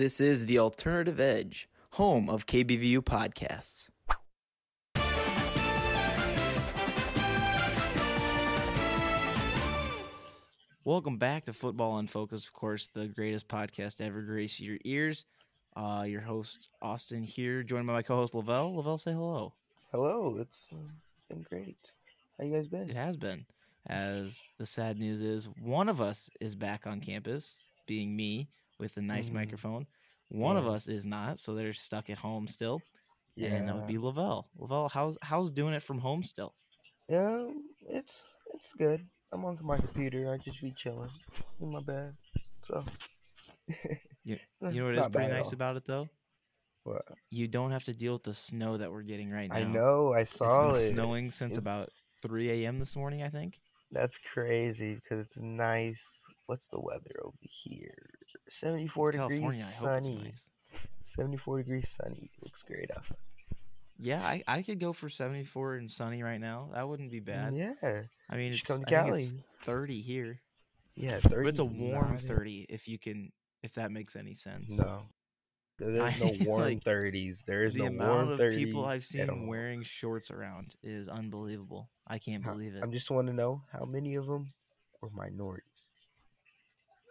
This is the Alternative Edge, home of KBVU podcasts. Welcome back to Football Unfocused, of course, the greatest podcast to ever grace your ears. Uh, your host Austin here, joined by my co-host Lavell. Lavell, say hello. Hello, it's uh, been great. How you guys been? It has been. As the sad news is, one of us is back on campus, being me with a nice Mm. microphone. One of us is not, so they're stuck at home still. Yeah, And that would be Lavell. Lavell, how's how's doing it from home still? yeah, it's it's good. I'm on my computer. I just be chilling in my bed. So You- You know what it's pretty nice about it though? What? You don't have to deal with the snow that we're getting right now. I know. I It's saw been it. snowing since It- about 3 a.m. this morning, I think. That's crazy because it's nice. What's the weather over here? 74 It's degrees California. I hope it's sunny. nice. 74 degrees sunny. Looks great outside. Yeah, I, I could go for 74 and sunny right now. That wouldn't be bad. Yeah. I mean, it's, come I to Cali. 30 here. Yeah, 30. But it's a warm 30 if you can, if that makes any sense. No. There's no warm like, 30s. There is the no amount warm of 30s. people I've seen wearing shorts around is unbelievable. I can't believe it. I'm just want to know how many of them were minorities.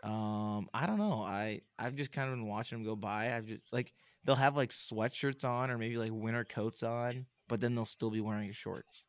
Um, I don't know. I I've just kind of been watching them go by. I've just like they'll have like sweatshirts on or maybe like winter coats on, but then they'll still be wearing shorts.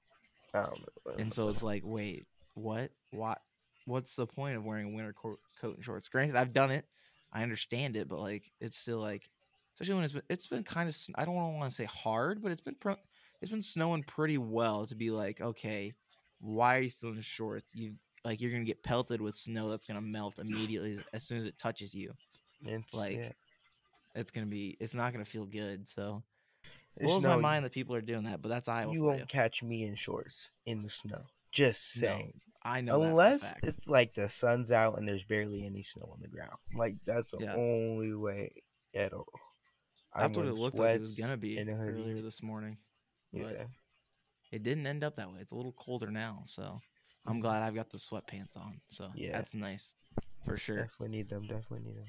I don't know. And so it's like, wait, what? What? What's the point of wearing a winter co- coat and shorts? Granted, I've done it. I understand it, but like it's still like, especially when it's been it's been kind of I don't want to say hard, but it's been pro- it's been snowing pretty well to be like, okay, why are you still in shorts? You like you're gonna get pelted with snow that's gonna melt immediately as soon as it touches you. It's, like, yeah. It's gonna be it's not gonna feel good. So Just blows my mind that people are doing that, but that's Iowa You won't you. catch me in shorts in the snow. Just No, saying. I know Unless that for a fact. it's like the sun's out and there's barely any snow on the ground. Like that's the Yeah. only way at all. I'm That's what it looked like it was gonna be and a hoodie. earlier this morning. Yeah. but- It didn't end up that way. It's a little colder now, so I'm glad I've got the sweatpants on. So Yeah. that's nice for sure. Definitely need them. Definitely need them.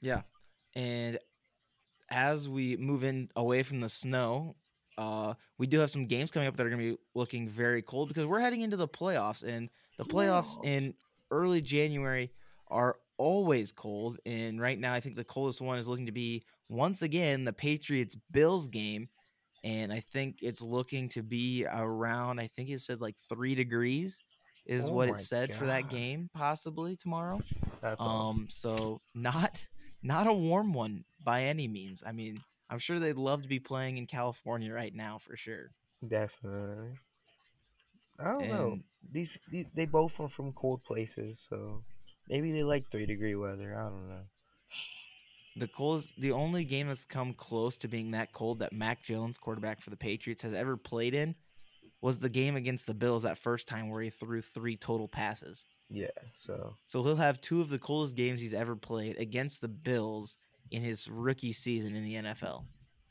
Yeah, and as we move in away from the snow, uh, we do have some games coming up that are going to be looking very cold because we're heading into the playoffs, and the playoffs in early January are always cold. And right now, I think the coldest one is looking to be once again the Patriots Bills game, and I think it's looking to be around. I think it said like three degrees is Oh what it said for that game possibly tomorrow. That's. Um, so not not a warm one by any means. I mean, I'm sure they'd love to be playing in California right now for sure. Definitely. I don't know. These, these they both are from cold places, so maybe they like three degree weather. I don't know. The coldest, the only game that's come close to being that cold that Mac Jones, quarterback for the Patriots, has ever played in was the game against the Bills that first time where he threw three total passes. Yeah. So So he'll have two of the coolest games he's ever played against the Bills in his rookie season in the NFL.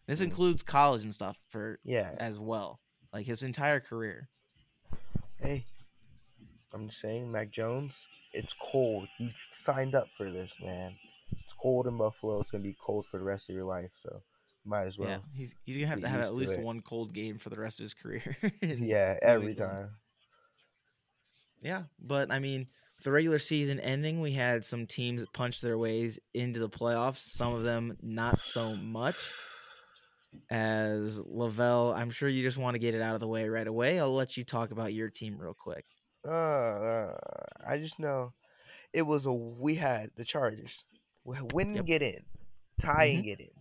This Mm. includes college and stuff for yeah. as well, like his entire career. Hey, I'm just saying, Mac Jones. It's cold. You signed up for this, man. Cold in Buffalo. It's gonna be cold for the rest of your life. So might as well. yeah, he's he's gonna have to have at least one cold game for the rest of his career. Yeah. Every time. Yeah, but I mean, the regular season ending, we had some teams that punched their ways into the playoffs. Some of them not so much. As Lavell, I'm sure you just want to get it out of the way right away. I'll let you talk about your team real quick. Uh, I just know it was a we had the Chargers. We win and Yep. get in, tie and get in. Mm-hmm.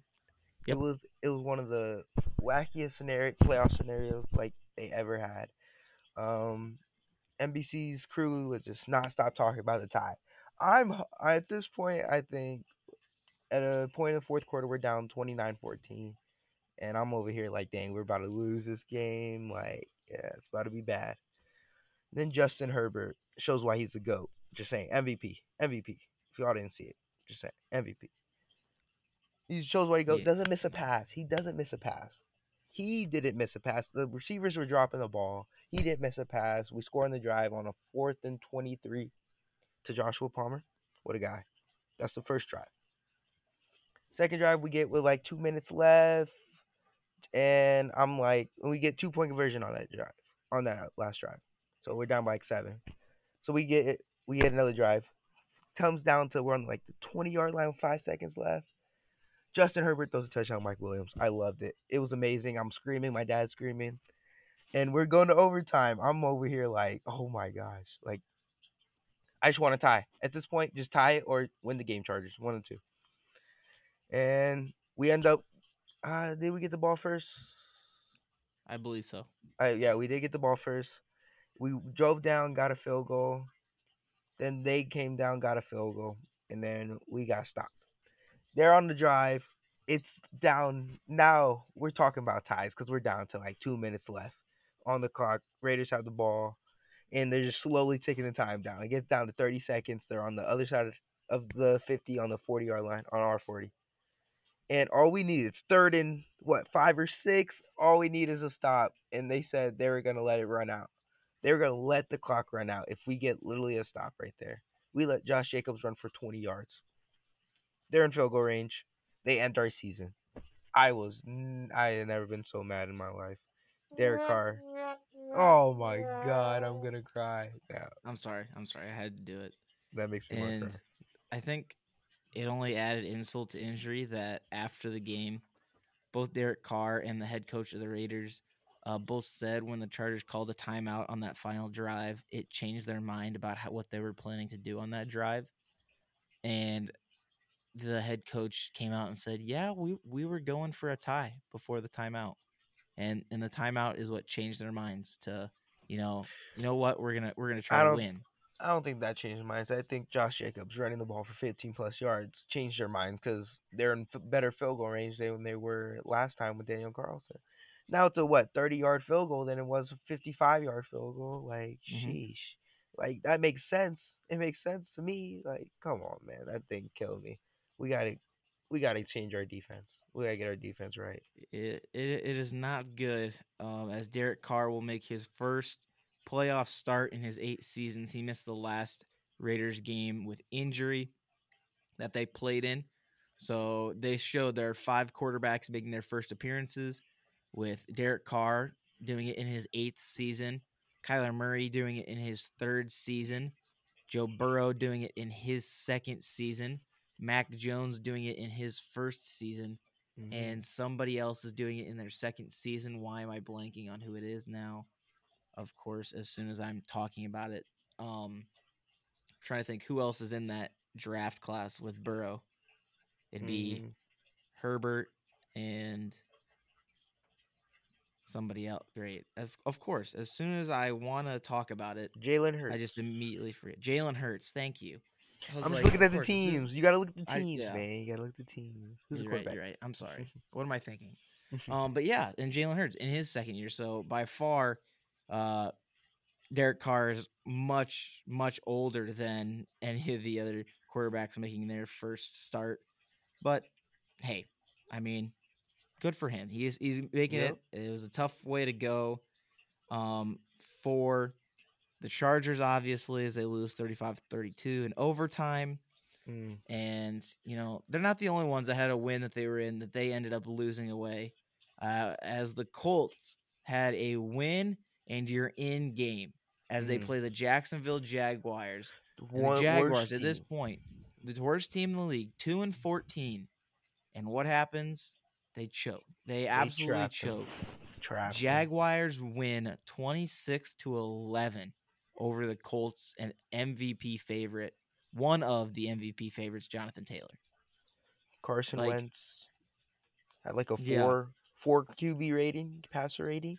Yep. It was it was one of the wackiest scenario playoff scenarios like they ever had. Um, NBC's crew would just not stop talking about the tie. I'm at this point. I think at a point in the fourth quarter we're down 29-14 and I'm over here like, dang, we're about to lose this game. Like, yeah, it's about to be bad. Then Justin Herbert shows why he's the GOAT. Just saying, MVP, MVP. If y'all didn't see it, just saying, MVP. He shows why he goes. Yeah. Doesn't miss a pass. He doesn't miss a pass. He didn't miss a pass. The receivers were dropping the ball. He didn't miss a pass. We score on the drive on a fourth and 23 to Joshua Palmer. What a guy. That's the first drive. Second drive we get with like two minutes left, and I'm like, we get two point conversion on that drive, on that last drive. So we're down by like seven. So we get we get another drive. Comes down to we're on like the 20 yard line with five seconds left. Justin Herbert throws a touchdown, Mike Williams. I loved it. It was amazing. I'm screaming, my dad's screaming. And we're going to overtime. I'm over here like, oh my gosh. Like I just want to tie. At this point, just tie it or win the game Chargers. One and two. And we end up uh did we get the ball first? I believe so. Uh, yeah, we did get the ball first. We drove down, got a field goal. Then they came down, got a field goal, and then we got stopped. They're on the drive. It's down now. We're talking about ties because we're down to like two minutes left on the clock. Raiders have the ball, and they're just slowly taking the time down. It gets down to 30 seconds. They're on the other side of the 50 on the 40 yard line on our 40. And all we need is third and what five or six. All we need is a stop, and they said they were gonna let it run out. They were gonna let the clock run out if we get literally a stop right there. We let Josh Jacobs run for 20 yards. They're in field goal range. They end our season. I was I had never been so mad in my life. Derek Carr. Oh my god, I'm gonna cry now. I'm sorry. I'm sorry. I had to do it. That makes me And cry. I think it only added insult to injury that after the game, both Derek Carr and the head coach of the Raiders uh, both said when the Chargers called a timeout on that final drive, it changed their mind about how, what they were planning to do on that drive. And the head coach came out and said, "Yeah, we we were going for a tie before the timeout." And and the timeout is what changed their minds to, you know, you know what, we're going to we're going to try to win. I don't think that changed minds. I think Josh Jacobs running the ball for 15 plus yards changed their mind because they're in f- better field goal range than they were last time with Daniel Carlson. Now it's a what 30 yard field goal than it was a 55 yard field goal. Like Mhm. sheesh, like that makes sense. It makes sense to me. Like come on, man, that thing killed me. We gotta, we gotta change our defense. We gotta get our defense right. It, it it is not good. Um, as Derek Carr will make his first playoff start in his eight seasons. He missed the last Raiders game with injury that they played in. So they showed their five quarterbacks making their first appearances, with Derek Carr doing it in his eighth season, Kyler Murray doing it in his third season, Joe Burrow doing it in his second season, Mac Jones doing it in his first season, Mhm. and somebody else is doing it in their second season. Why am I blanking on who it is now? Of course, as soon as I'm talking about it, um, trying to think who else is in that draft class with Burrow. It'd be Mhm. Herbert and somebody else. Great, of, of course. As soon as I want to talk about it, Jalen Hurts. I just immediately forget. Jalen Hurts. Thank you. I I'm like, just looking at the course, as- teams. You gotta look at the I- teams, yeah. man. You gotta look at the teams. Who's You're right. You're right. I'm sorry. What am I thinking? Um, but yeah, and Jalen Hurts in his second year. So by far, uh, Derek Carr is much much older than any of the other quarterbacks making their first start. But hey, I mean, good for him. He's he's making Yep. it. It was a tough way to go. Um, for the Chargers, obviously, as they lose 35-32 in overtime. Mm. And, you know, they're not the only ones that had a win that they were in that they ended up losing away. Uh, as the Colts had a win and you're in game as they Mm. play the Jacksonville Jaguars. The Jaguars at this point, the worst team in the league, 2 and 14. And what happens? They choke. They absolutely them. choke. Jaguars win 26 to 11 over the Colts and MVP favorite, one of the MVP favorites, Jonathan Taylor. Carson like- Wentz had like a Yeah. four four QB rating, passer rating.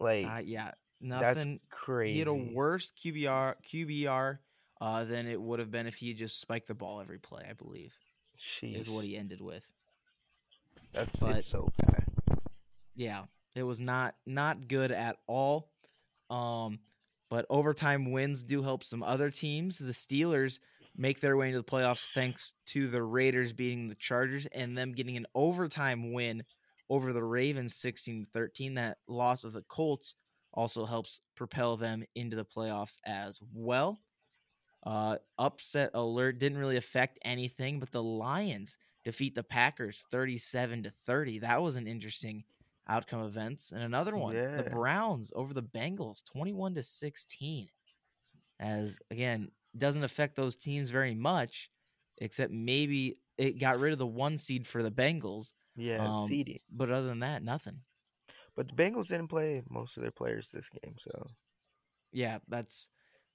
Like Uh, yeah, that's nothing. crazy. He had a worse QBR QBR uh, than it would have been if he had just spiked the ball every play. I believe is what he ended with. That's but- so bad. yeah, it was not not good at all. Um, but overtime wins do help some other teams. The Steelers make their way into the playoffs thanks to the Raiders beating the Chargers and them getting an overtime win over the Ravens 16 13. That loss of the Colts also helps propel them into the playoffs as well. Uh, upset alert didn't really affect anything, but the Lions defeat the Packers 37 to 30. That was an interesting outcome of events. And another one, Yeah. the Browns over the Bengals 21 to 16. As again, doesn't affect those teams very much, except maybe it got rid of the one seed for the Bengals. Yeah, Um, seeding. But other than that, nothing. But the Bengals didn't play most of their players this game, so Yeah, that's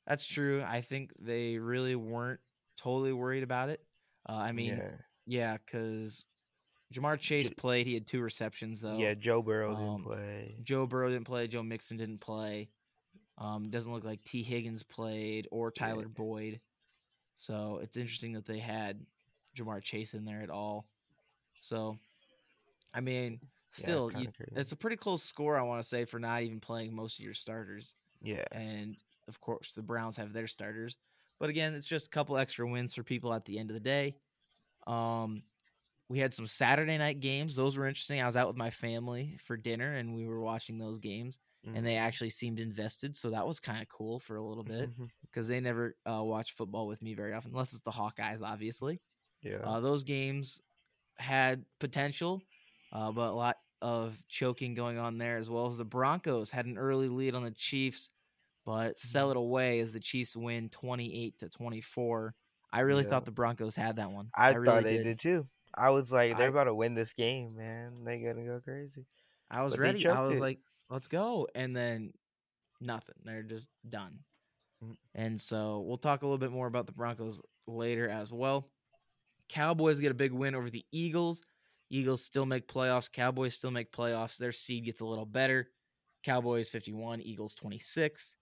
that's true. I think they really weren't totally worried about it. Uh, I mean, yeah, yeah, because Ja'Marr Chase played. He had two receptions though. yeah. Joe Burrow um, didn't play. Joe Burrow didn't play. Joe Mixon didn't play. Um, doesn't look like Tee Higgins played or Yeah. Tyler Boyd. So it's interesting that they had Ja'Marr Chase in there at all. So, I mean, still, you, kinda it's a pretty close score. I want to say for not even playing most of your starters, Yeah, and of course the Browns have their starters. But again, it's just a couple extra wins for people at the end of the day. Um, we had some Saturday night games; those were interesting. I was out with my family for dinner, and we were watching those games and they actually seemed invested. So that was kind of cool for a little bit because they never uh, watch football with me very often, unless it's the Hawkeyes, obviously. yeah, Uh, those games had potential, uh, but a lot of choking going on there, as well as the Broncos had an early lead on the Chiefs, but sell it away as the Chiefs win 28 to 24. I really Yeah. thought the Broncos had that one. I, really thought they did. too. I was like, they're I- about to win this game, man. They're gonna go crazy. I was But ready. I was it. like, let's go. And then nothing. They're just done. Mm. And so we'll talk a little bit more about the Broncos later as well. Cowboys get a big win over the Eagles. Eagles still make playoffs. Cowboys still make playoffs. Their seed gets a little better. Cowboys 51, Eagles 26.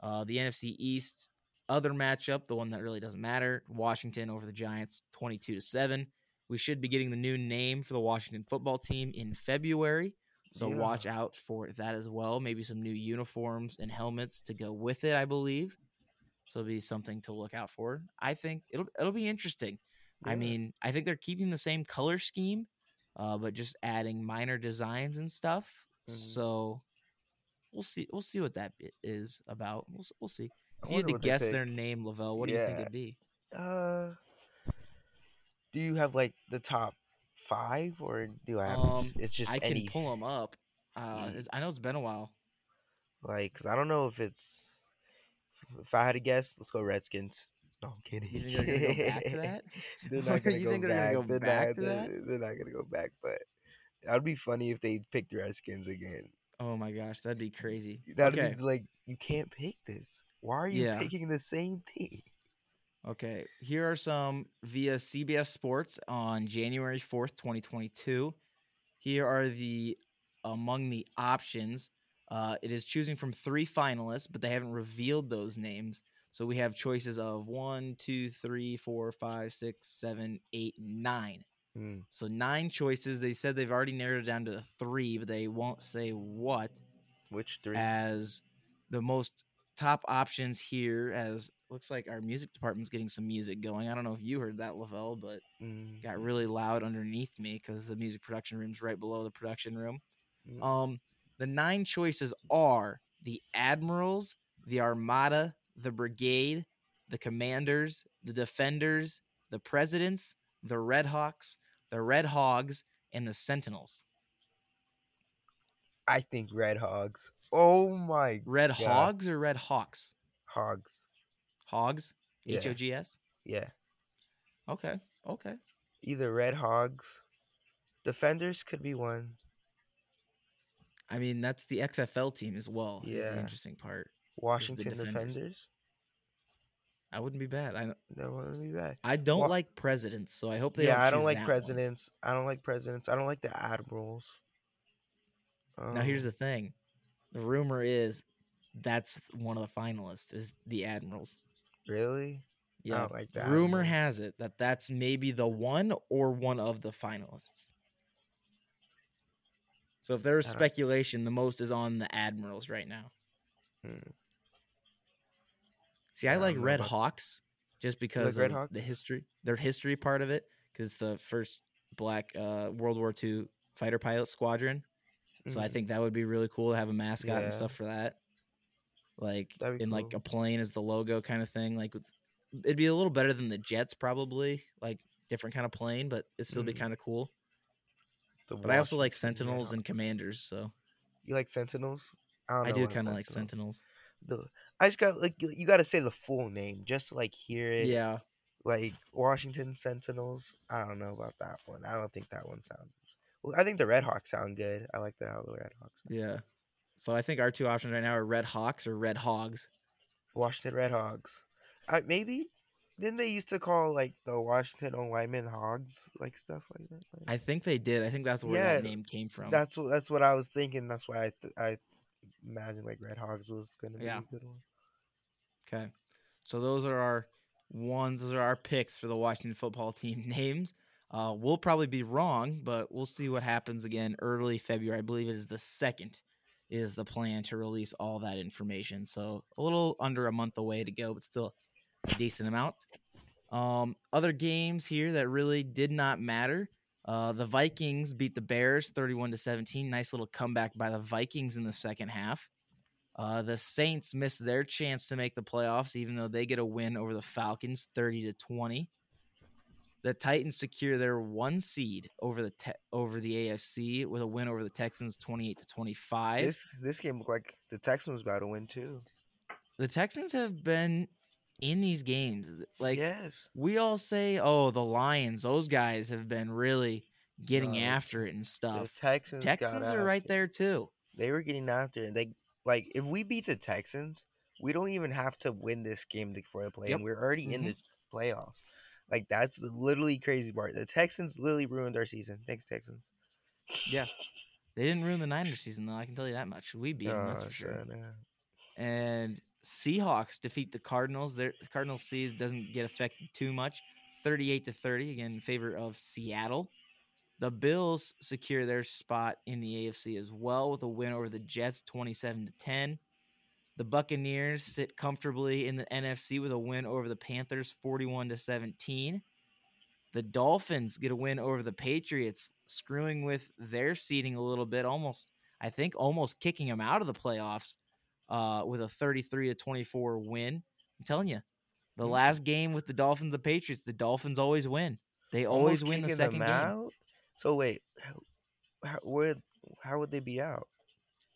Uh, the NFC East, other matchup, the one that really doesn't matter, Washington over the Giants 22 to 7. We should be getting the new name for the Washington football team in February. So Yeah. watch out for that as well. Maybe some new uniforms and helmets to go with it, I believe. So it'll be something to look out for. I think it'll it'll be interesting. I mean, I think they're keeping the same color scheme, uh, but just adding minor designs and stuff. Mhm. So we'll see. We'll see what that is about. We'll we'll see. If you had to guess their name, Lavell, what do you think it'd be? Uh, do you have like the top five, or do I have? Um, it's just I can pull them up. Uh, Mm. it's- I know it's been a while. like, cause I don't know if it's. If I had to guess, let's go Redskins. No, I'm kidding. You think they're gonna go back to that? they're not gonna go back. gonna go they're back not, to that? They're, they're not gonna go back, but that'd be funny if they picked the Redskins again. Oh my gosh, that'd be crazy. That'd okay, be like you can't pick this. Why are you Yeah. picking the same thing? okay. Here are some via CBS Sports on January fourth, twenty twenty two. Here are the among the options. Uh, it is choosing from three finalists, but they haven't revealed those names. So we have choices of one, two, three, four, five, six, seven, eight, nine. Hmm. So nine choices. They said they've already narrowed it down to three, but they won't say what. Which three? as the most top options here as looks like our music department's getting some music going. I don't know if you heard that, Lavell, but Mm, it got really loud underneath me because the music production room's right below the production room. mm. Um, the nine choices are the Admirals, the Armada, the Brigade, the Commanders, the Defenders, the Presidents, the Red Hawks, the Red Hogs, and the Sentinels. I think Red Hogs. Oh my Red Yeah. Hogs or Red Hawks? Hogs. Hogs? Yeah. H O G S? Yeah. Okay. Okay. Either Red Hogs. Defenders could be one. I mean, that's the XFL team as well. Is the Yeah. interesting part. Washington Defenders. Defenders. I wouldn't be bad. I That wouldn't be bad. I don't like presidents, so I hope they. yeah, don't I don't like that one. presidents. I don't like presidents. I don't like the admirals. Now here's Um, the thing. The rumor is that's one of the finalists is the Admirals. really. Yeah. like Rumor has it that that's maybe the one or one of the finalists. So if there's speculation, the most is on the Admirals right now. Hmm. See, I, I like Red Hawks just because Red of the history, their history part of it, because the first black uh, World War II fighter pilot squadron. So I Mhm. think that would be really cool to have a mascot Yeah. and stuff for that. Like in like a plane as the logo kind of thing, like with it'd be a little better than the Jets probably, like different kind of plane, but it'd still be Mhm. kind of cool. The But I also like Sentinels Redhawks. and Commanders, so You like Sentinels? don't I do kind of like Sentinels. I just got like you- you got to say the full name just to like hear it. Yeah, Like Washington Sentinels. I don't know about that one. I don't think that one sounds. Well, I think the Red Hawks sound good. I like the how the Red Hawks. Yeah. So I think our two options right now are Red Hawks or Red Hogs. Washington Red Hogs. I maybe. Didn't they used to call like the Washington on Lyman Hogs, like stuff like that? Like, I think they did. I think that's where Yeah, that name came from. that's what that's what I was thinking. That's why I th- I imagined like Red Hogs was gonna be Yeah. a good one. Okay. So those are our ones. Those are our picks for the Washington football team names. Uh, we'll probably be wrong, but we'll see what happens again early February. I believe it is the second is the plan to release all that information. So a little under a month away to go, but still a decent amount. Um, other games here that really did not matter. Uh, the Vikings beat the Bears 31 to 17. Nice little comeback by the Vikings in the second half. Uh, the Saints missed their chance to make the playoffs, even though they get a win over the Falcons, thirty to twenty. The Titans secure their one seed over the te- over the AFC with a win over the Texans, twenty eight to twenty five. This this game looked like the Texans was about to win too. The Texans have been in these games. Like yes, we all say, oh, the Lions, those guys have been really getting No, after it and the stuff. Texans. Texans are right it. there too. They were getting after it. They like if we beat the Texans, we don't even have to win this game before for a play, Yep. and we're already in Mhm. the playoffs. Like that's the literally crazy part. The Texans literally ruined our season. Thanks, Texans. Yeah. They didn't ruin the Niners season though. I can tell you that much. We beat them, that's Oh, for sure. and Seahawks defeat the Cardinals. Their the Cardinals season doesn't get affected too much. 38 to 30 again in favor of Seattle. The Bills secure their spot in the AFC as well with a win over the Jets 27 to 10. The Buccaneers sit comfortably in the NFC with a win over the Panthers 41 to 17. The Dolphins get a win over the Patriots, screwing with their seeding a little bit, almost I think almost kicking them out of the playoffs uh, with a 33 to 24 win. I'm telling you, the Hmm. last game with the Dolphins, the Patriots, the Dolphins always win. They always Almost win the second game. out? So wait, how, how, where, how would they be out?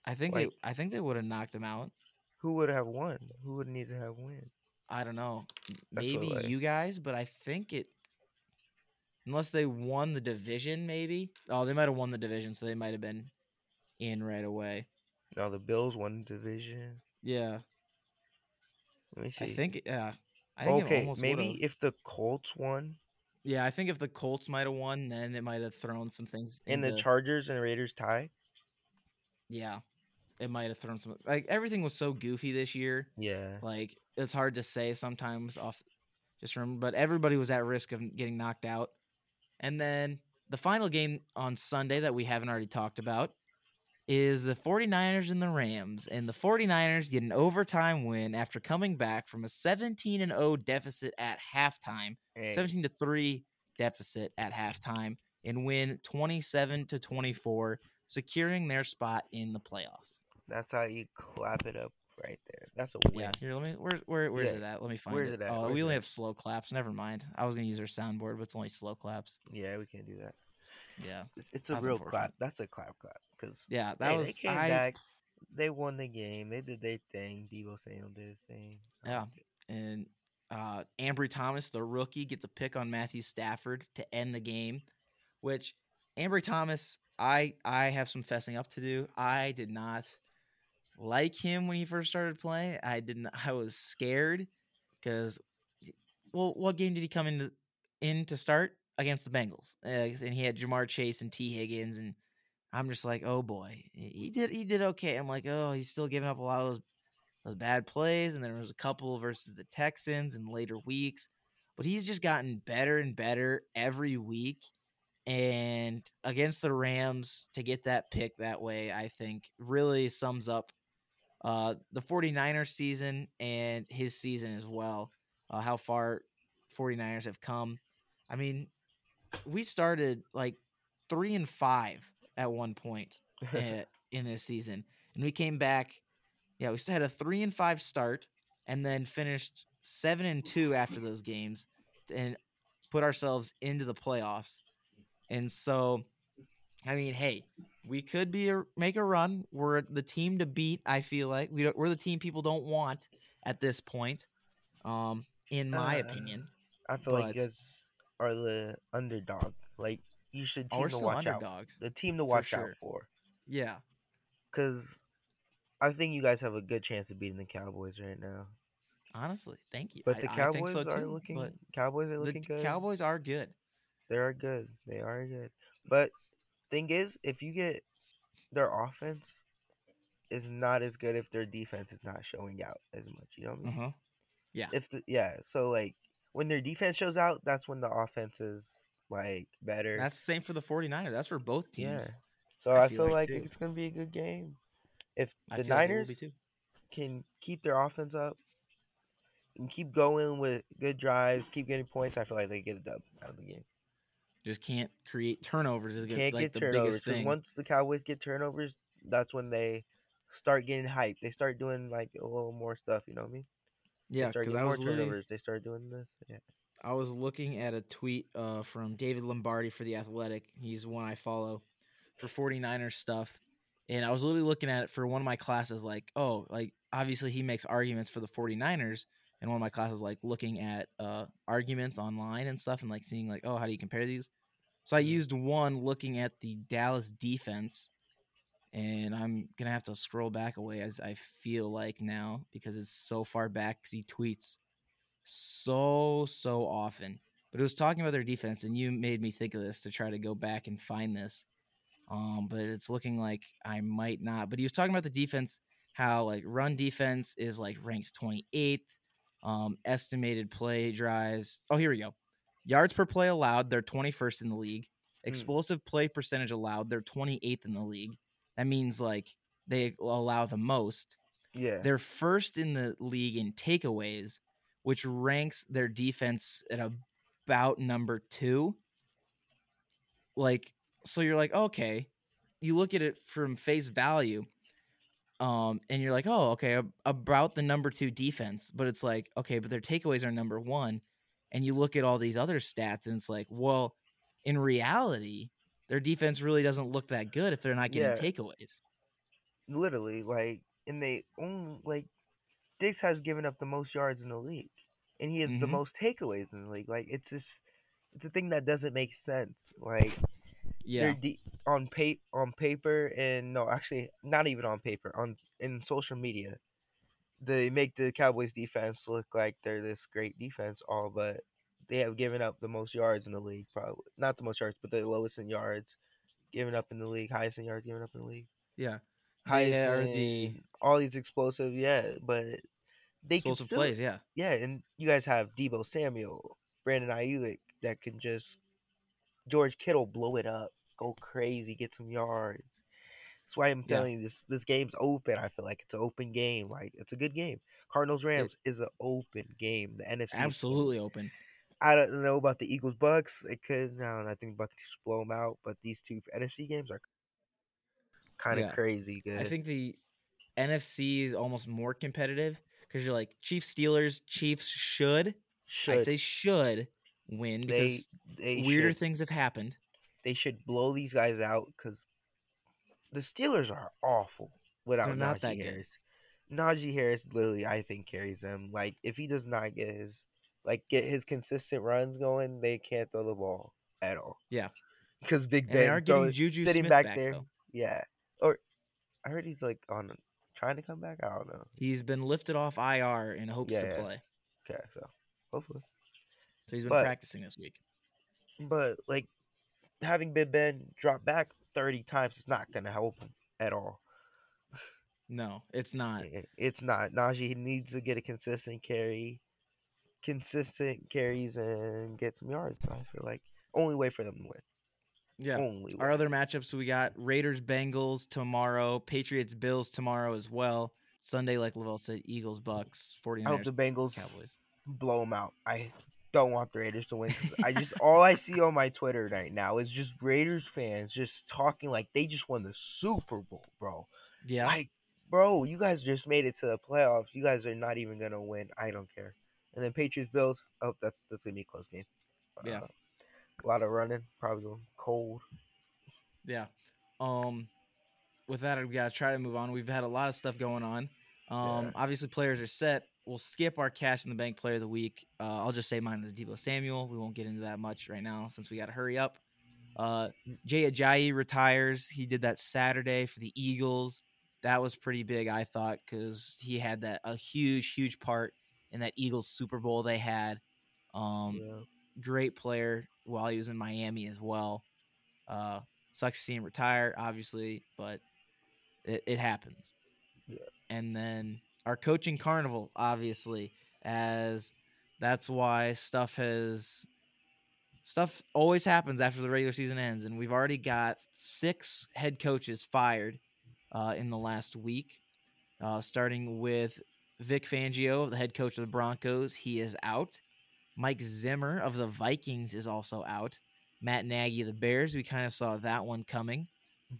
I think Like- they, I think they would have knocked them out. Who would have won? Who would need to have win? I don't know, maybe like- you guys, but I think it. Unless they won the division, maybe. Oh, they might have won the division, so they might have been in right away. No, the Bills won the division. Yeah, Let me see. I think. Yeah, I think okay, almost maybe would've. if the Colts won Yeah, I think if the Colts might have won, then it might have thrown some things. and the Chargers and Raiders tie. yeah, it might have thrown some. Like everything was so goofy this year. Yeah. Like it's hard to say sometimes off just from, but everybody was at risk of getting knocked out. And then the final game on Sunday that we haven't already talked about is the 49ers and the Rams. And the 49ers get an overtime win after coming back from a 17 and 0 deficit at halftime, Hey, 17 to 3 deficit at halftime and win 27 to 24, securing their spot in the playoffs. That's how you clap it up right there. That's a win. Yeah, here, let me. Where, where, where's Yeah. it at? Let me find Where's it. it at? Oh, Where's we it only at? have slow claps. Never mind. I was gonna use our soundboard, but it's only slow claps. Yeah, we can't do that. Yeah, It's- a real clap. That's a clap clap because yeah. That hey, was they came I. back. They won the game. They did their thing. Deebo Samuel did his thing. Yeah. and uh, Ambry Thomas, the rookie, gets a pick on Matthew Stafford to end the game. Which Ambry Thomas, I I have some fessing up to do. I did not like him when he first started playing. I didn't. I was scared because, well, what game did he come into in to start against the Bengals? Uh, and he had Ja'Marr Chase and Tee Higgins, and I'm just like, oh boy, he did he did okay. I'm like, oh, he's still giving up a lot of those those bad plays, and then there was a couple versus the Texans in later weeks. But he's just gotten better and better every week. And against the Rams to get that pick that way, I think really sums up uh, the 49ers season and his season as well. Uh, how far 49ers have come. I mean, we started like three and five at one point uh, in this season, and we came back. Yeah, we still had a three and five start, and then finished seven and two after those games and put ourselves into the playoffs. And so, I mean, hey, we could be a, make a run. We're the team to beat. I feel like we don't, we're the team people don't want at this point. Um, in my Uh, opinion, I feel like But- you guys are the underdog. Like you should team to watch out. underdogs. The team to for watch sure. out for. Yeah, Because I think you guys have a good chance of beating the Cowboys right now. honestly, thank you. But I, the Cowboys think so are too, looking. Cowboys are looking good. Cowboys are good. They are good. They are good. But thing is, if you get their offense is not as good if their defense is not showing out as much. You know what I mean? Uh-huh. If the yeah, so like when their defense shows out, that's when the offense is like better. That's the same for the 49ers. That's for both teams. yeah. So I I, feel feel like like it's gonna be a good game. If the like Niners too. can keep their offense up and keep going with good drives, keep getting points, I feel like they get a dub out of the game. Just can't create turnovers is Can't like get the turnovers biggest thing. once the Cowboys get turnovers, that's when they start getting hype. They start doing like a little more stuff. You know what I mean? yeah, they start because I was turnovers. They start doing this. Yeah. I was looking at a tweet uh, from David Lombardi for The Athletic. He's one I follow for 49ers stuff. And I was literally looking at it for one of my classes, like, oh, like obviously he makes arguments for the 49ers. And one of my classes, like looking at uh, arguments online and stuff and like seeing, like, oh, how do you compare these? So I Mhm. used one looking at the Dallas defense. And I'm going to have to scroll back away as I feel like now because it's so far back because he tweets so so often. But it was talking about their defense, and you made me think of this to try to go back and find this. Um, but it's looking like I might not. But he was talking about the defense, how like run defense is like ranked 28th. Um, estimated play drives. Oh, here we go. Yards per play allowed, they're 21st in the league. Explosive play percentage allowed, they're 28th in the league. That means like they allow the most. Yeah. They're first in the league in takeaways, which ranks their defense at about number two. Like, so you're like, okay, you look at it from face value, um, and you're like, oh, okay, about the number two defense, but it's like, okay, but their takeaways are number one, and you look at all these other stats, and it's like, well, in reality, their defense really doesn't look that good if they're not getting Yeah. takeaways. Literally, like, and they only like Diggs has given up the most yards in the league, and he has the Mhm. most takeaways in the league. Like, it's just it's a thing that doesn't make sense. Like, Yeah, they're de- on pa- on paper and no, actually, not even on paper. On in social media, they make the Cowboys defense look like they're this great defense, all but they have given up the most yards in the league. Probably not the most yards, but the lowest in yards given up in the league, highest in yards given up in the league, yeah. highest They are the all these explosive. Yeah, but they explosive can still, plays. Yeah, yeah, and you guys have Deebo Samuel, Brandon Aiyuk that can just George Kittle blow it up, go crazy, get some yards. That's why I'm Yeah. telling you this this game's open. I feel like it's an open game. Like it's a good game. Cardinals Rams is an open game. The NFC absolutely open. I don't know about the Eagles Bucks. It could. No, I think Bucks just blow them out. But these two NFC games are kind of Yeah. crazy good. I think the NFC is almost more competitive because you're like Chiefs, Steelers. Chiefs should, should I say should win because they weirder should. things have happened. they should blow these guys out because the Steelers are awful without They're not Najee that good. Harris. Najee Harris literally, I think, carries them. Like if he does not get his like get his consistent runs going, they can't throw the ball at all. Yeah. because Big And they Ben are getting throws- Juju sitting Smith back, back, there. though. Yeah, or I heard he's like on trying to come back. I don't know. He's been lifted off IR in hopes Yeah, to yeah. play. Okay, so hopefully, So he's been But- practicing this week. but like having Big Ben drop back thirty times is not gonna help him at all. No, it's not. It's not. Najee needs to get a consistent carry, consistent carries, and get some yards. I feel like only way for them to win. Yeah. Only Our way. other matchups we got Raiders Bengals tomorrow, Patriots Bills tomorrow as well. Sunday, like Lavell said, Eagles Bucks, 49ers I hope the Bengals Cowboys. blow them out. I don't want the Raiders to win. I just all I see on my Twitter right now is just Raiders fans just talking like they just won the Super Bowl, bro. Yeah. Like, bro, you guys just made it to the playoffs. You guys are not even gonna win. I don't care. and then Patriots Bills. Oh, that's that's gonna be a close game. Yeah. Uh, a lot of running, probably going cold. Yeah. Um, with that, we gotta try to move on. We've had a lot of stuff going on. Um, Yeah. obviously players are set. We'll skip our cash in the bank player of the week. Uh, I'll just say mine is Deebo Samuel. We won't get into that much right now since we got to hurry up. Uh, Jay Ajayi retires. He did that Saturday for the Eagles. That was pretty big, I thought, because he had that a huge, huge part in that Eagles Super Bowl they had. Um, yeah. great player while he was in Miami as well. Uh, sucks to see him retire, obviously, but it, it happens. Yeah. And then our coaching carnival, obviously, as that's why stuff has stuff always happens after the regular season ends, and we've already got six head coaches fired uh, in the last week, uh, starting with Vic Fangio, the head coach of the Broncos. He is out. Mike Zimmer of the Vikings is also out. Matt Nagy of the Bears, we kind of saw that one coming.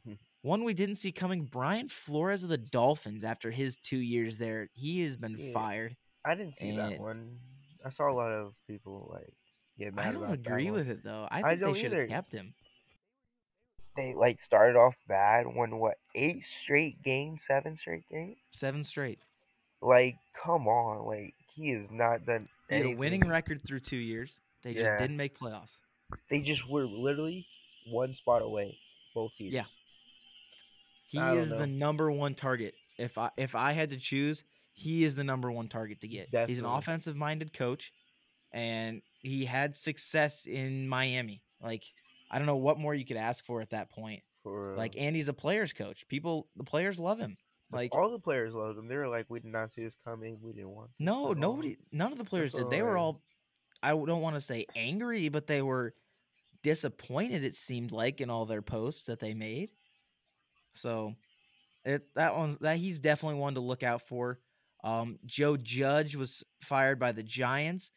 Mhm. One we didn't see coming, Brian Flores of the Dolphins after his two years there. He has been Yeah. fired. I didn't see that one. I saw a lot of people like get mad I don't agree with it though. I I think they should have kept him. They like started off bad, won what eight straight games, seven straight games. Seven straight. Like, come on, like he has not done He had a winning record through two years. They just Yeah. didn't make playoffs. They just were literally one spot away, both teams. Yeah. He is the number one target. If I if I had to choose, he is the number one target to get. He's an offensive minded coach, and he had success in Miami. Like I don't know what more you could ask for at that point. For, Like uh, Andy's a players coach. People, the players love him. Like all the players loved him. They were like, "We did not see this coming. We didn't want." no, at all." nobody, none of the players That's did. They were all all. I don't want to say angry, but they were disappointed. It seemed like in all their posts that they made. So, it that one's that he's definitely one to look out for. Um, Joe Judge was fired by the Giants.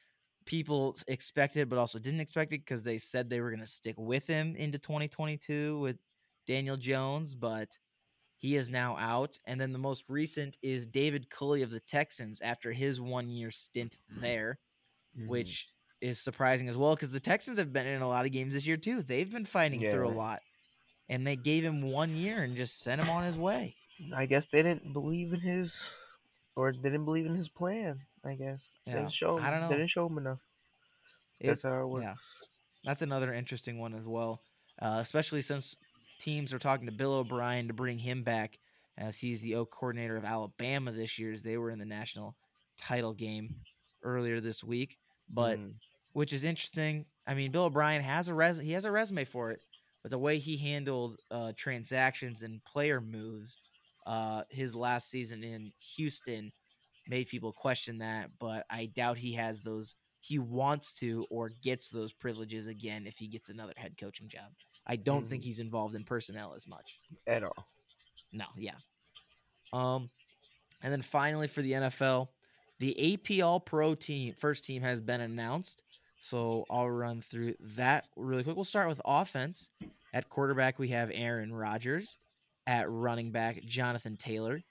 People expected, but also didn't expect it because they said they were going to stick with him into 2022 with Daniel Jones, but he is now out. And then the most recent is David Culley of the Texans after his one year stint there, Mhm. which is surprising as well because the Texans have been in a lot of games this year too. They've been fighting through a lot. And they gave him one year and just sent him on his way. I guess they didn't believe in his, or they didn't believe in his plan. I guess they didn't show him. I don't know. They didn't show him enough. It- That's how it works. yeah. That's another interesting one as well, uh, especially since teams are talking to Bill O'Brien to bring him back as he's the O coordinator of Alabama this year. As they were in the national title game earlier this week, but Mm. which is interesting. I mean, Bill O'Brien has a res he has a resume for it, but the way he handled uh, transactions and player moves uh, his last season in Houston made people question that. But I doubt he has those. He wants to or gets those privileges again if he gets another head coaching job. I don't think Mhm. he's involved in personnel as much. at all. No, yeah. Um, and then finally for the NFL, the AP All Pro team first team has been announced. So I'll run through that really quick. We'll start with offense. At quarterback, we have Aaron Rodgers. At running back, Jonathan Taylor.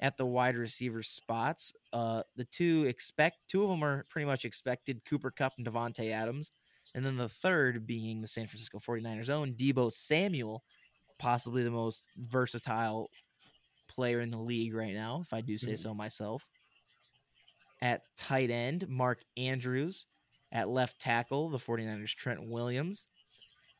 At the wide receiver spots, uh, the two expect two of them are pretty much expected: Cooper Kupp and Davante Adams. And then the third being the San Francisco 49ers own Deebo Samuel, possibly the most versatile player in the league right now, if I do say Mhm. so myself. At tight end, Mark Andrews. At left tackle, the 49ers, Trent Williams.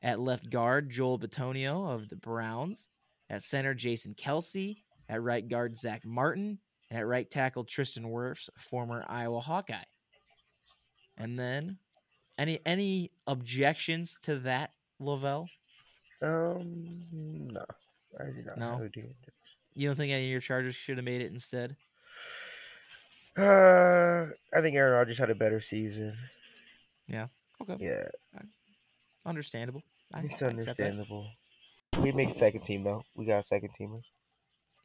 At left guard, Joel Bitonio of the Browns. At center, Jason Kelce. At right guard, Zack Martin. And at right tackle, Tristan Wirfs, former Iowa Hawkeye. And then, any any objections to that, Lavell? Um, no, I do not. No? You don't think any of your Chargers should have made it instead? Uh, I think Aaron Rodgers had a better season. Okay, Yeah, understandable. I, it's I understandable. We make a second team though. We got second teamers.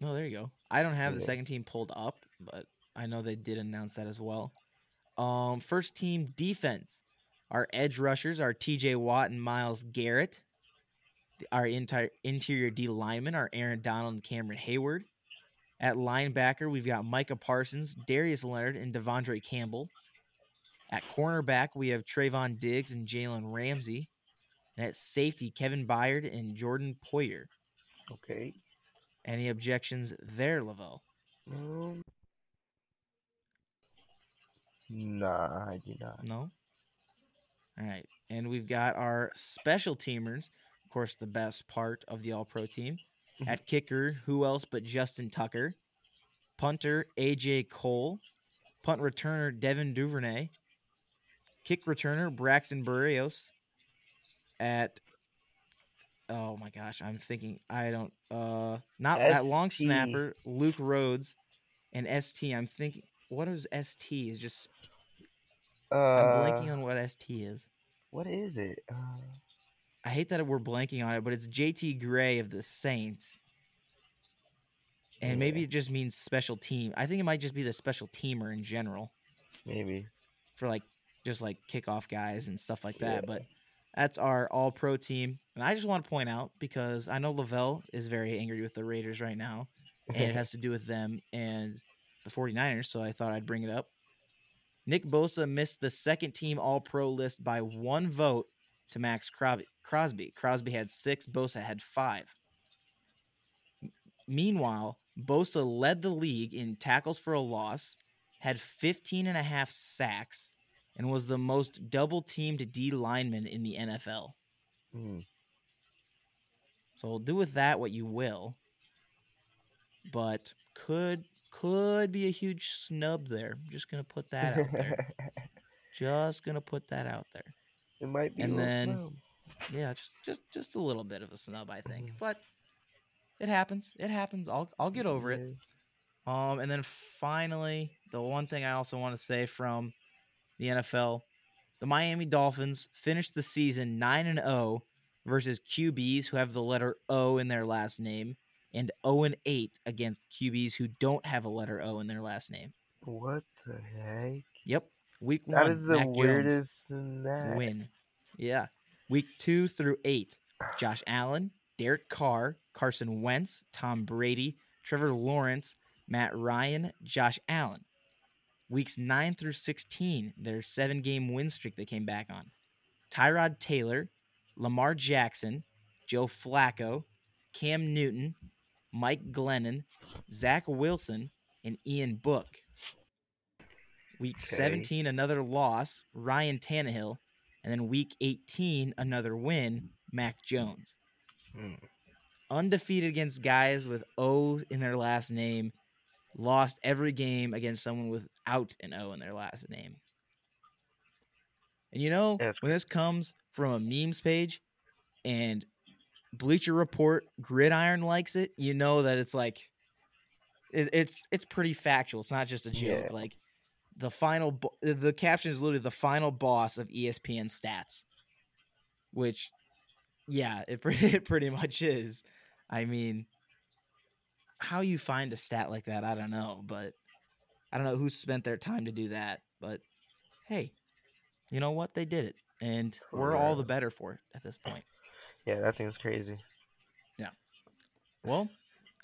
Oh, there you go. I don't have the second team pulled up, but I know they did announce that as well. Um, first team defense. Our edge rushers are T.J. Watt and Myles Garrett. Our entire interior D linemen are Aaron Donald and Cameron Heyward. At linebacker, we've got Micah Parsons, Darius Leonard, and De'Vondre Campbell. At cornerback, we have Trevon Diggs and Jalen Ramsey. And at safety, Kevin Byard and Jordan Poyer. Okay. Any objections there, Lavell? Um, nah, I do not. No? All right. And we've got our special teamers. Of course, the best part of the all pro team. Mhm. At kicker, who else but Justin Tucker? Punter, AJ Cole. Punt returner, Devin Duvernay. Kick returner, Braxton Berrios. At oh my gosh, I'm thinking I don't uh not that long snapper, Luke Rhodes, and ST. I'm thinking what is ST? Is just Uh, I'm blanking on what ST is. what is it? Uh, I hate that we're blanking on it, but it's JT Gray of the Saints. And maybe it just means special team. I think it might just be the special teamer in general maybe. for like just like kickoff guys and stuff like that. Yeah. But that's our all pro team. And I just want to point out because I know Lavell is very angry with the Raiders right now, and it has to do with them and the 49ers. So I thought I'd bring it up. Nick Bosa missed the second team all pro list by one vote to Maxx Crosby. Crosby. Crosby had six, Bosa had five. Meanwhile, Bosa led the league in tackles for a loss, had 15 and a half sacks, and was the most double teamed D lineman in the NFL. Hmm. So do with that what you will. But could could be a huge snub there. I'm just gonna put that out there. just gonna put that out there. it might be. And a little then- snub. Yeah, just just just a little bit of a snub, I think. Mhm. But it happens. It happens. I'll I'll get over it. Um, and then finally, the one thing I also want to say from the NFL, the Miami Dolphins finished the season nine and zero versus QBs who have the letter O in their last name, and zero and eight against QBs who don't have a letter O in their last name. What the heck? Yep, week That one, is the Mac weirdest that. win. Yeah, week two through eight, Josh Allen, Derek Carr, Carson Wentz, Tom Brady, Trevor Lawrence, Matt Ryan, Josh Allen. Weeks 9 through 16, their seven game win streak they came back on. Tyrod Taylor, Lamar Jackson, Joe Flacco, Cam Newton, Mike Glennon, Zach Wilson, and Ian Book. Week Okay. 17, another loss, Ryan Tannehill. And then week 18, another win, Mac Jones Hmm. undefeated against guys with O in their last name, lost every game against someone without an O in their last name. And you know, when this comes from a memes page and Bleacher Report Gridiron likes it, you know that it's like it, it's it's pretty factual. It's not just a joke. Yeah. Like the final bo- the caption is literally the final boss of ESPN stats. Which yeah, it, it pretty much is. I mean, how you find a stat like that, I don't know, but I don't know who spent their time to do that. But hey, you know what? They did it, and we're all the better for it at this point. Yeah, that thing's crazy. Yeah. Well,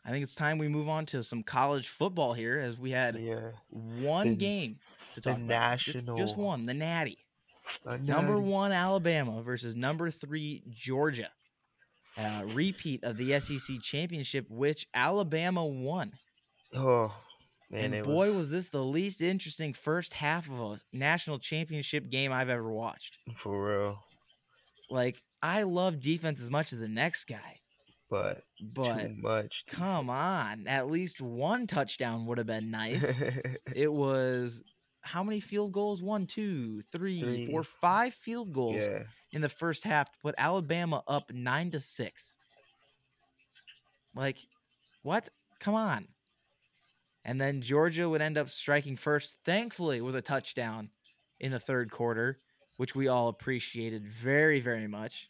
I think it's time we move on to some college football here, as we had Yeah. one The- game to the talk about. National- just one, the Natty. Uh, Number one Alabama versus number three Georgia. Uh, repeat of the SEC championship, which Alabama won. Oh man, and boy, was, was this the least interesting first half of a national championship game I've ever watched. for real. Like, I love defense as much as the next guy, But, but much. come on, at least one touchdown would have been nice. it was how many field goals? One, two, three, Three. four, five field goals yeah. In the first half to put Alabama up nine to six. Like, what? Come on. And then Georgia would end up striking first, thankfully, with a touchdown in the third quarter, which we all appreciated very, very much.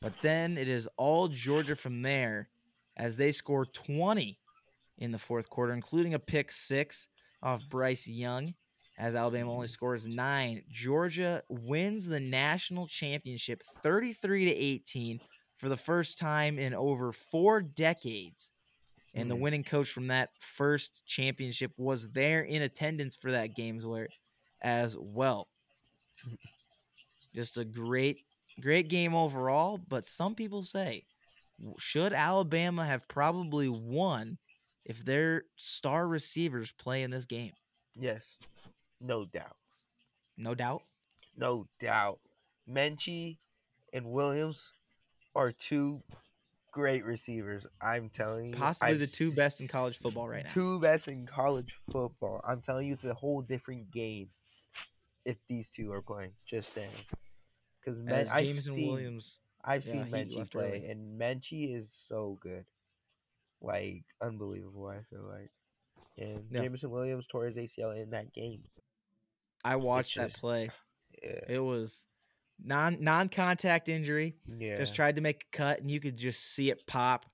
But then it is all Georgia from there as they score 20 in the fourth quarter, including a pick six off Bryce Young as Alabama only scores nine. Georgia wins the national championship 33 to 18 for the first time in over four decades. And the Mm. winning coach from that first championship was there in attendance for that games where as well. Just a great, great game overall. But some people say, should Alabama have probably won if their star receivers play in this game? Yes, no doubt, No doubt. no doubt. Metchie and Williams are two great receivers. I'm telling you, Possibly I've the two best in college football right now. two best in college football. I'm telling you, it's a whole different game if these two are playing. Just saying. Because As I've Jameson seen, Williams. I've yeah, seen Metchie play, early. and Metchie is so good, like unbelievable. I feel like, and Yeah. Jameson Williams tore his ACL in that game. I watched that play. Yeah, It was non non contact injury. yeah. Just tried to make a cut and you could just see it pop.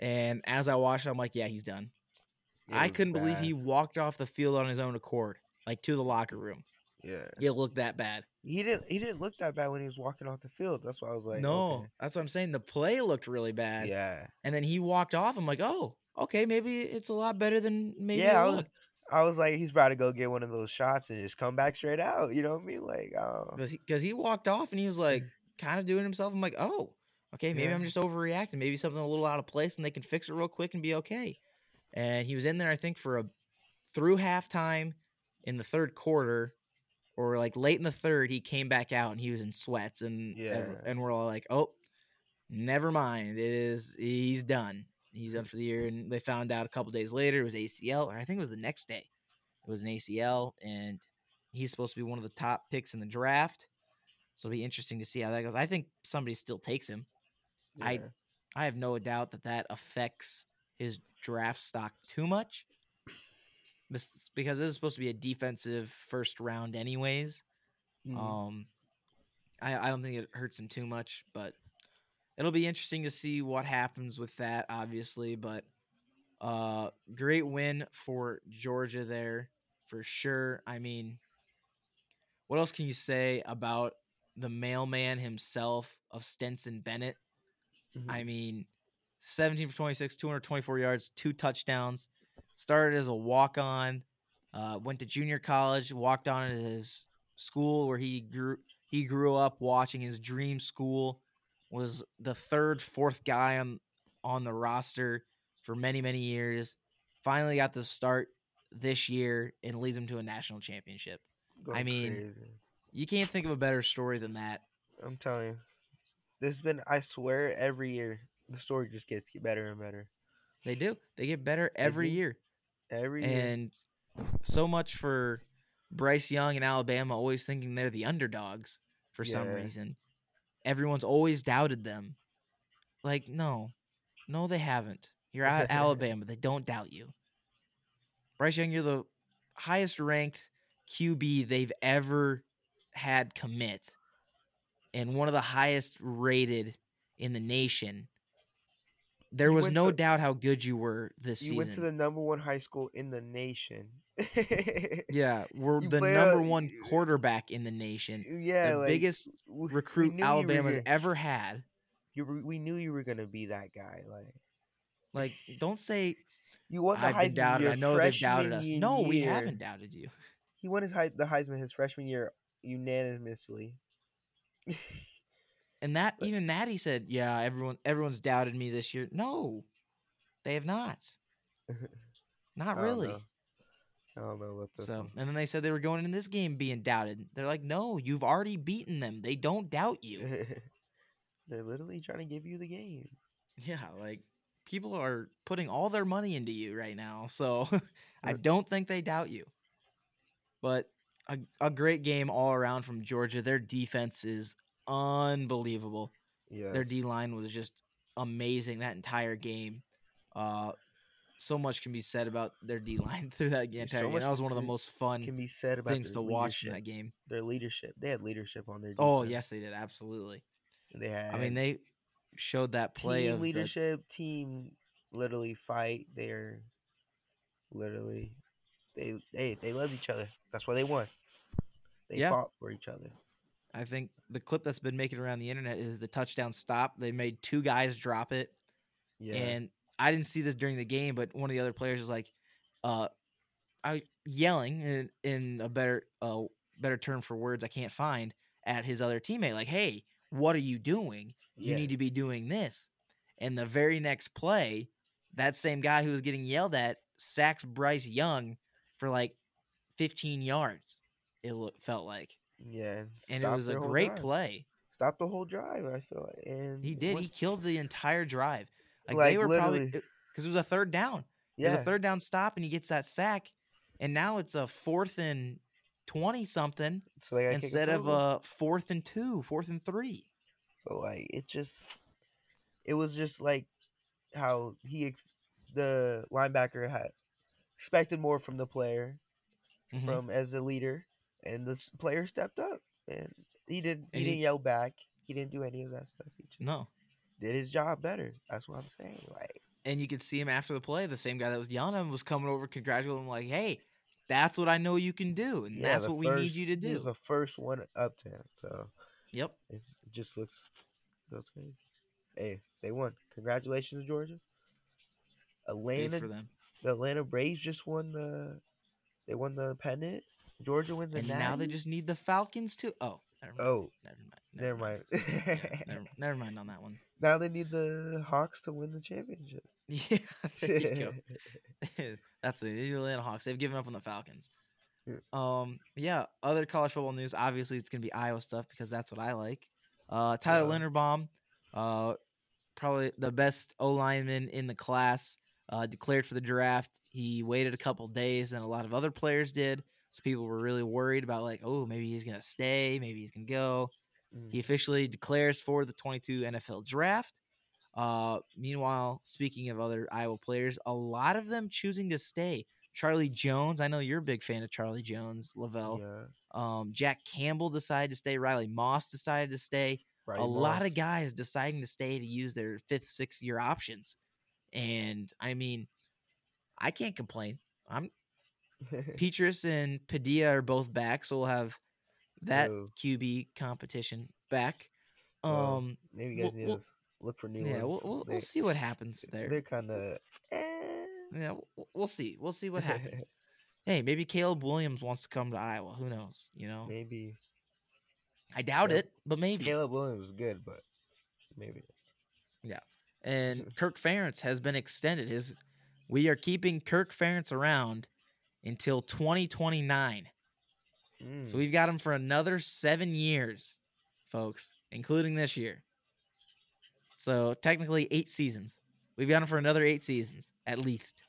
And as I watched, it, I'm like, yeah, he's done. It I couldn't believe he walked off the field on his own accord, like to the locker room. Yeah, It looked that bad. he didn't. He didn't look that bad when he was walking off the field. That's why I was like, no, okay. that's what I'm saying. The play looked really bad. yeah, And then he walked off. I'm like, oh, okay, maybe it's a lot better than maybe yeah. I it was, looked. I was like, he's about to go get one of those shots and just come back straight out. You know what I mean? Like, um, oh, Because he, 'cause he walked off and he was like, mm-hmm. kind of doing himself. I'm like, oh, okay, maybe Yeah. I'm just overreacting. Maybe something a little out of place and they can fix it real quick and be okay. And he was in there, I think, for a through halftime in the third quarter or like late in the third, he came back out and he was in sweats and Yeah. and we're all like, oh, never mind. It is he's done. He's done for the year. And they found out a couple days later it was ACL, or I think it was the next day. It was an ACL, and he's supposed to be one of the top picks in the draft. So it'll be interesting to see how that goes. I think somebody still takes him. I- yeah. I have no doubt that that affects his draft stock too much. Bes- Because this is supposed to be a defensive first round, anyways. Mhm. Um, I, I don't think it hurts him too much, but it'll be interesting to see what happens with that, obviously. But uh, great win for Georgia there for sure. I mean, what else can you say about the mailman himself of Stetson Bennett? Mhm. I mean, 17 for 26, 224 yards, two touchdowns. Started as a walk on, uh, went to junior college, walked on at his school where he grew he grew up watching his dream school. Was the third, fourth guy on on the roster for many, many years. Finally got the start this year and leads him to a national championship. Going mean, crazy. You can't think of a better story than that. I'm telling you, this has been. I swear, every year the story just gets better and better. They do. They get better every year. Every year. And so much for Bryce Young and Alabama always thinking they're the underdogs for some reason. Everyone's always doubted them. Like, no, no, they haven't. You're at Alabama. They don't doubt you. Bryce Young, you're the highest ranked QB they've ever had commit and one of the highest rated in the nation. There You was no to- doubt how good you were this you season. went to the number one high school in the nation. Yeah, we're You the number a- one quarterback in the nation. yeah, the like, biggest recruit you Alabama's gonna- ever had. You were, we knew you were gonna be that guy. Like Like, don't say you won the I've been Heisman doubted. I know they've doubted us. freshman No, we haven't doubted you. He won his the Heisman his freshman year unanimously. And that But- even that he said, yeah, everyone everyone's doubted me this year. No, they have not. Not I don't really. know. I don't know what So, and then they said they were going in this game being doubted. They're like, no, you've already beaten them. They don't doubt you. They're literally trying to give you the game. yeah, like people are putting all their money into you right now. So I don't think they doubt you. But a, a great game all around from Georgia. Their defense is unbelievable. Yeah. Their D line was just amazing that entire game. Uh, so much can be said about their D line through that entire so game. That was one of the most fun can be said about things to watch in that game. Their leadership. They had leadership on their. Oh yes, they did absolutely. They had. I mean, they showed that play team of the, leadership, team literally fight. They're literally they they they love each other. That's why they won. They Yeah. fought for each other. I think the clip that's been making around the internet is the touchdown stop. They made two guys drop it, Yeah. and I didn't see this during the game, but one of the other players is like, uh, I yelling in, in a better uh better term for words I can't find at his other teammate like, "Hey, what are you doing? You Yeah. need to be doing this." And the very next play, that same guy who was getting yelled at sacks Bryce Young for like 15 yards. It felt like, Yeah, and it was a great drive. play. Stopped the whole drive. I feel like, and He did. He killed the entire drive. Like, Like, they were probably because it was a third down. It yeah, was a third down stop, and he gets that sack, and now it's a fourth and twenty something so a instead of a fourth and two, fourth and three. So like it just, it was just like how he, the linebacker had expected more from the player, Mhm. from as a leader, and the player stepped up, and he didn't. He he- didn't yell back. He didn't do any of that stuff. He just No, did his job better. That's what I'm saying. Like and you could see him after the play. The same guy that was yelling at him was coming over, congratulating him, like, "Hey, that's what I know you can do, and yeah, that's what we need you to He was do." the first one up to him, so Yep. it, just looks looks crazy. Hey, they won. Congratulations, Georgia. Atlanta for them. the Atlanta Braves just won the they won the pennant. Georgia wins the And now they just need the Falcons to. Oh, never mind. oh never mind. never mind. Yeah, never, never mind on that one. now they need the Hawks to win the championship. Yeah, there you go. That's the Atlanta Hawks. They've given up on the Falcons. Yeah. Um, yeah. Other college football news. Obviously, it's gonna be Iowa stuff because that's what I like. Uh, Tyler Yeah. Linderbaum, uh, probably the best O lineman in the class, uh, declared for the draft. He waited a couple days than a lot of other players did, so people were really worried about like, oh, maybe he's gonna stay, maybe he's gonna go. Mm. He officially declares for the 22 NFL draft. Uh, meanwhile, speaking of other Iowa players, a lot of them choosing to stay. Charlie Jones, I know you're a big fan of Charlie Jones, Lavell. yeah, Um, Jack Campbell decided to stay. Riley Moss decided to stay. right. a lot of guys deciding to stay to use their fifth, sixth year options. And I mean, I can't complain. I'm Petras and Padilla are both back, so we'll have that. QB competition back. Well, Um, Maybe you guys we'll- need we'll- to look for new yeah, we'll, ones. we'll, They- we'll see what happens there. They're kind of. Eh. Yeah, we'll, we'll see. We'll see what happens. hey, maybe Caleb Williams wants to come to Iowa. Who knows? You know, Maybe I doubt it, but maybe. Caleb Williams was good, but maybe. Yeah, and Kirk Ferentz has been extended. His we are keeping Kirk Ferentz around until 2029. Mm. So we've got him for another seven years, folks, including this year. So technically eight seasons. We've got him for another eight seasons, at least.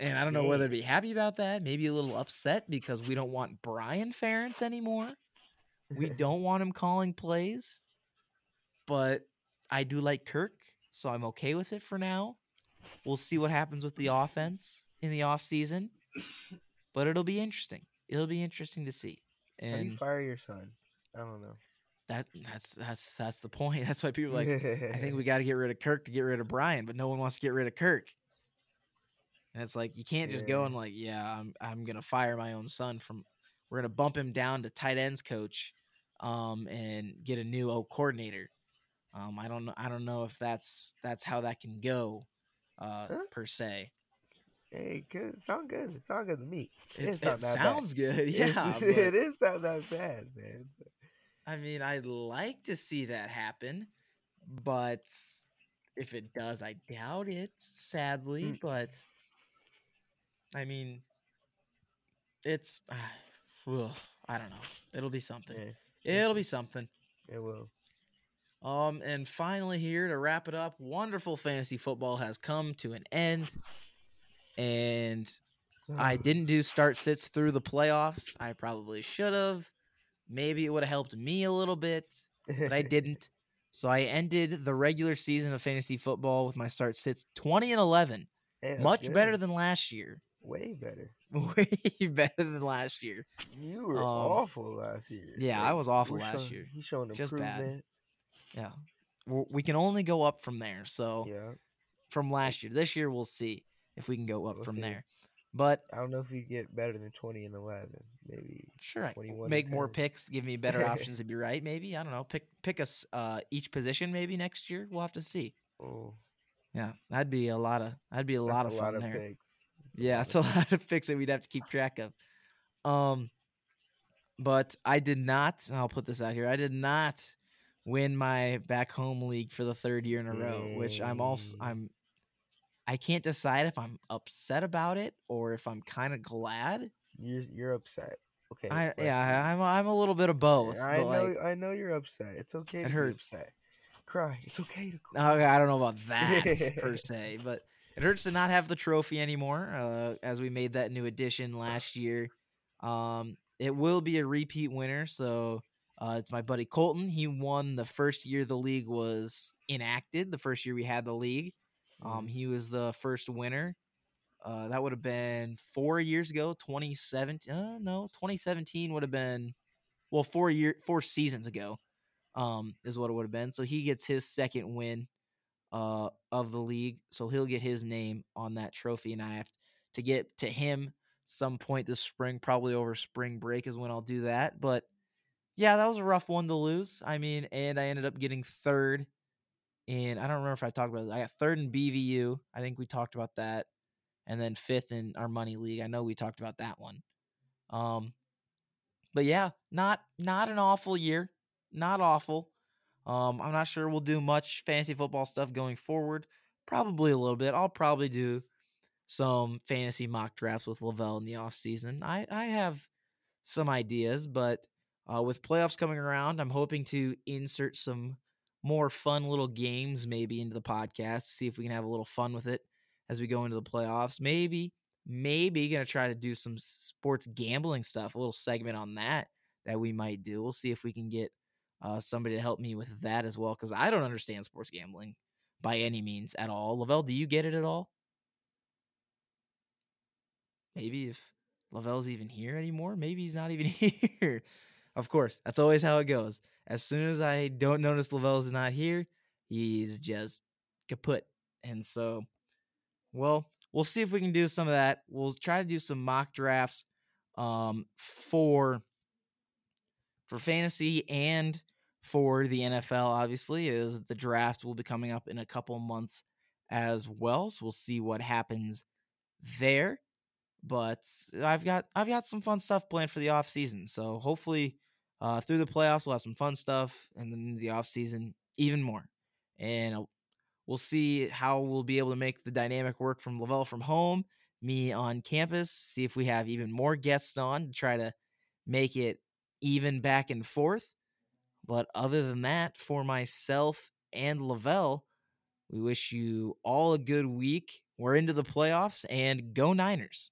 And I don't know whether to be happy about that, maybe a little upset because we don't want Brian Ferentz anymore. We don't want him calling plays. But I do like Kirk, so I'm okay with it for now. We'll see what happens with the offense in the offseason. But it'll be interesting. It'll be interesting to see. How do you And fire your son? I don't know. that that's that's that's the point. That's why people are like I think we got to get rid of Kirk to get rid of Brian, but no one wants to get rid of Kirk. And it's like you can't just go and like, yeah, I'm I'm gonna fire my own son from. We're gonna bump him down to tight ends coach, um, and get a new O coordinator. Um, I don't know. I don't know if that's that's how that can go, uh, Huh? per se. Hey, good. It sound good. It sound good to me. It's, It's not it that bad. sounds good, yeah. it, but- it is not that bad, man. I mean, I'd like to see that happen, but if it does, I doubt it, sadly. Mm. But I mean, it's ugh, I don't know. It'll be something. Yeah, It'll be something. it will. Um, and finally, here to wrap it up, wonderful fantasy football has come to an end, and I didn't do start sits through the playoffs. I probably should have. Maybe it would have helped me a little bit. but I didn't. So I ended the regular season of fantasy football with my start sits 20 and 11. Hey, that's Much better than last year. way better. Way better than last year. You were Um, awful last year. yeah, I was awful last showing- year. He's showing Just bad. improvement. Yeah. We're- We can only go up from there. So Yeah, from last year, this year we'll see if we can go up We'll from see. there. But I don't know if you get better than twenty and eleven. Maybe. sure, I make more picks, give me better options to be right. Maybe I don't know. Pick pick us uh, each position. Maybe next year we'll have to see. Oh, Yeah, that'd be a lot of that'd be a that's lot of a fun lot there. Yeah, it's a lot of picks that we'd have to keep track of. Um, but I did not. I'll put this out here. I did not win my back home league for the third year in a row, which I'm also Mm. I'm. I can't decide if I'm upset about it or if I'm kind of glad. You're you're upset. Okay. I listen. yeah, I'm I'm a little bit of both. I know like, I know you're upset. It's okay It to hurts. be upset. Cry. It's okay to cry. Okay, I don't know about that per se, but it hurts to not have the trophy anymore. Uh, as we made that new addition last year, um, it will be a repeat winner. So uh, it's my buddy Colton. He won the first year the league was enacted. The first year we had the league, um, Mhm. he was the first winner. Uh, that would have been four years ago, 2017. Uh, no, 2017 would have been, well, four year, four seasons ago, um, is what it would have been. So he gets his second win, uh, of the league. So he'll get his name on that trophy, and I have to get to him some point this spring, probably over spring break is when I'll do that. But yeah, that was a rough one to lose. I mean, and I ended up getting third. And I don't remember if I talked about it. I got third in BVU. I think we talked about that and then fifth in our money league. I know we talked about that one. Um, but yeah, not not an awful year, not awful. Um, I'm not sure we'll do much fantasy football stuff going forward. Probably a little bit. I'll probably do some fantasy mock drafts with Lavell in the off season. I I have some ideas, but uh, with playoffs coming around, I'm hoping to insert some more fun little games maybe into the podcast. See if we can have a little fun with it as we go into the playoffs. Maybe, maybe gonna try to do some sports gambling stuff, a little segment on that that we might do. We'll see if we can get uh, somebody to help me with that as well because I don't understand sports gambling by any means at all. Lavell, do you get it at all? Maybe if Lavell's even here anymore, maybe he's not even here. Of course, that's always how it goes. As soon as I don't notice Lavell's not here, he's just kaput. And so, well, we'll see if we can do some of that. We'll try to do some mock drafts um, for for fantasy and for the NFL. Obviously, is the draft will be coming up in a couple months as well. So we'll see what happens there. But I've got I've got some fun stuff planned for the off season. So hopefully uh, through the playoffs we'll have some fun stuff, and then the off season even more. And uh, we'll see how we'll be able to make the dynamic work from Lavell from home, me on campus. See if we have even more guests on to try to make it even back and forth. But other than that, for myself and Lavell, we wish you all a good week. We're into the playoffs and go Niners.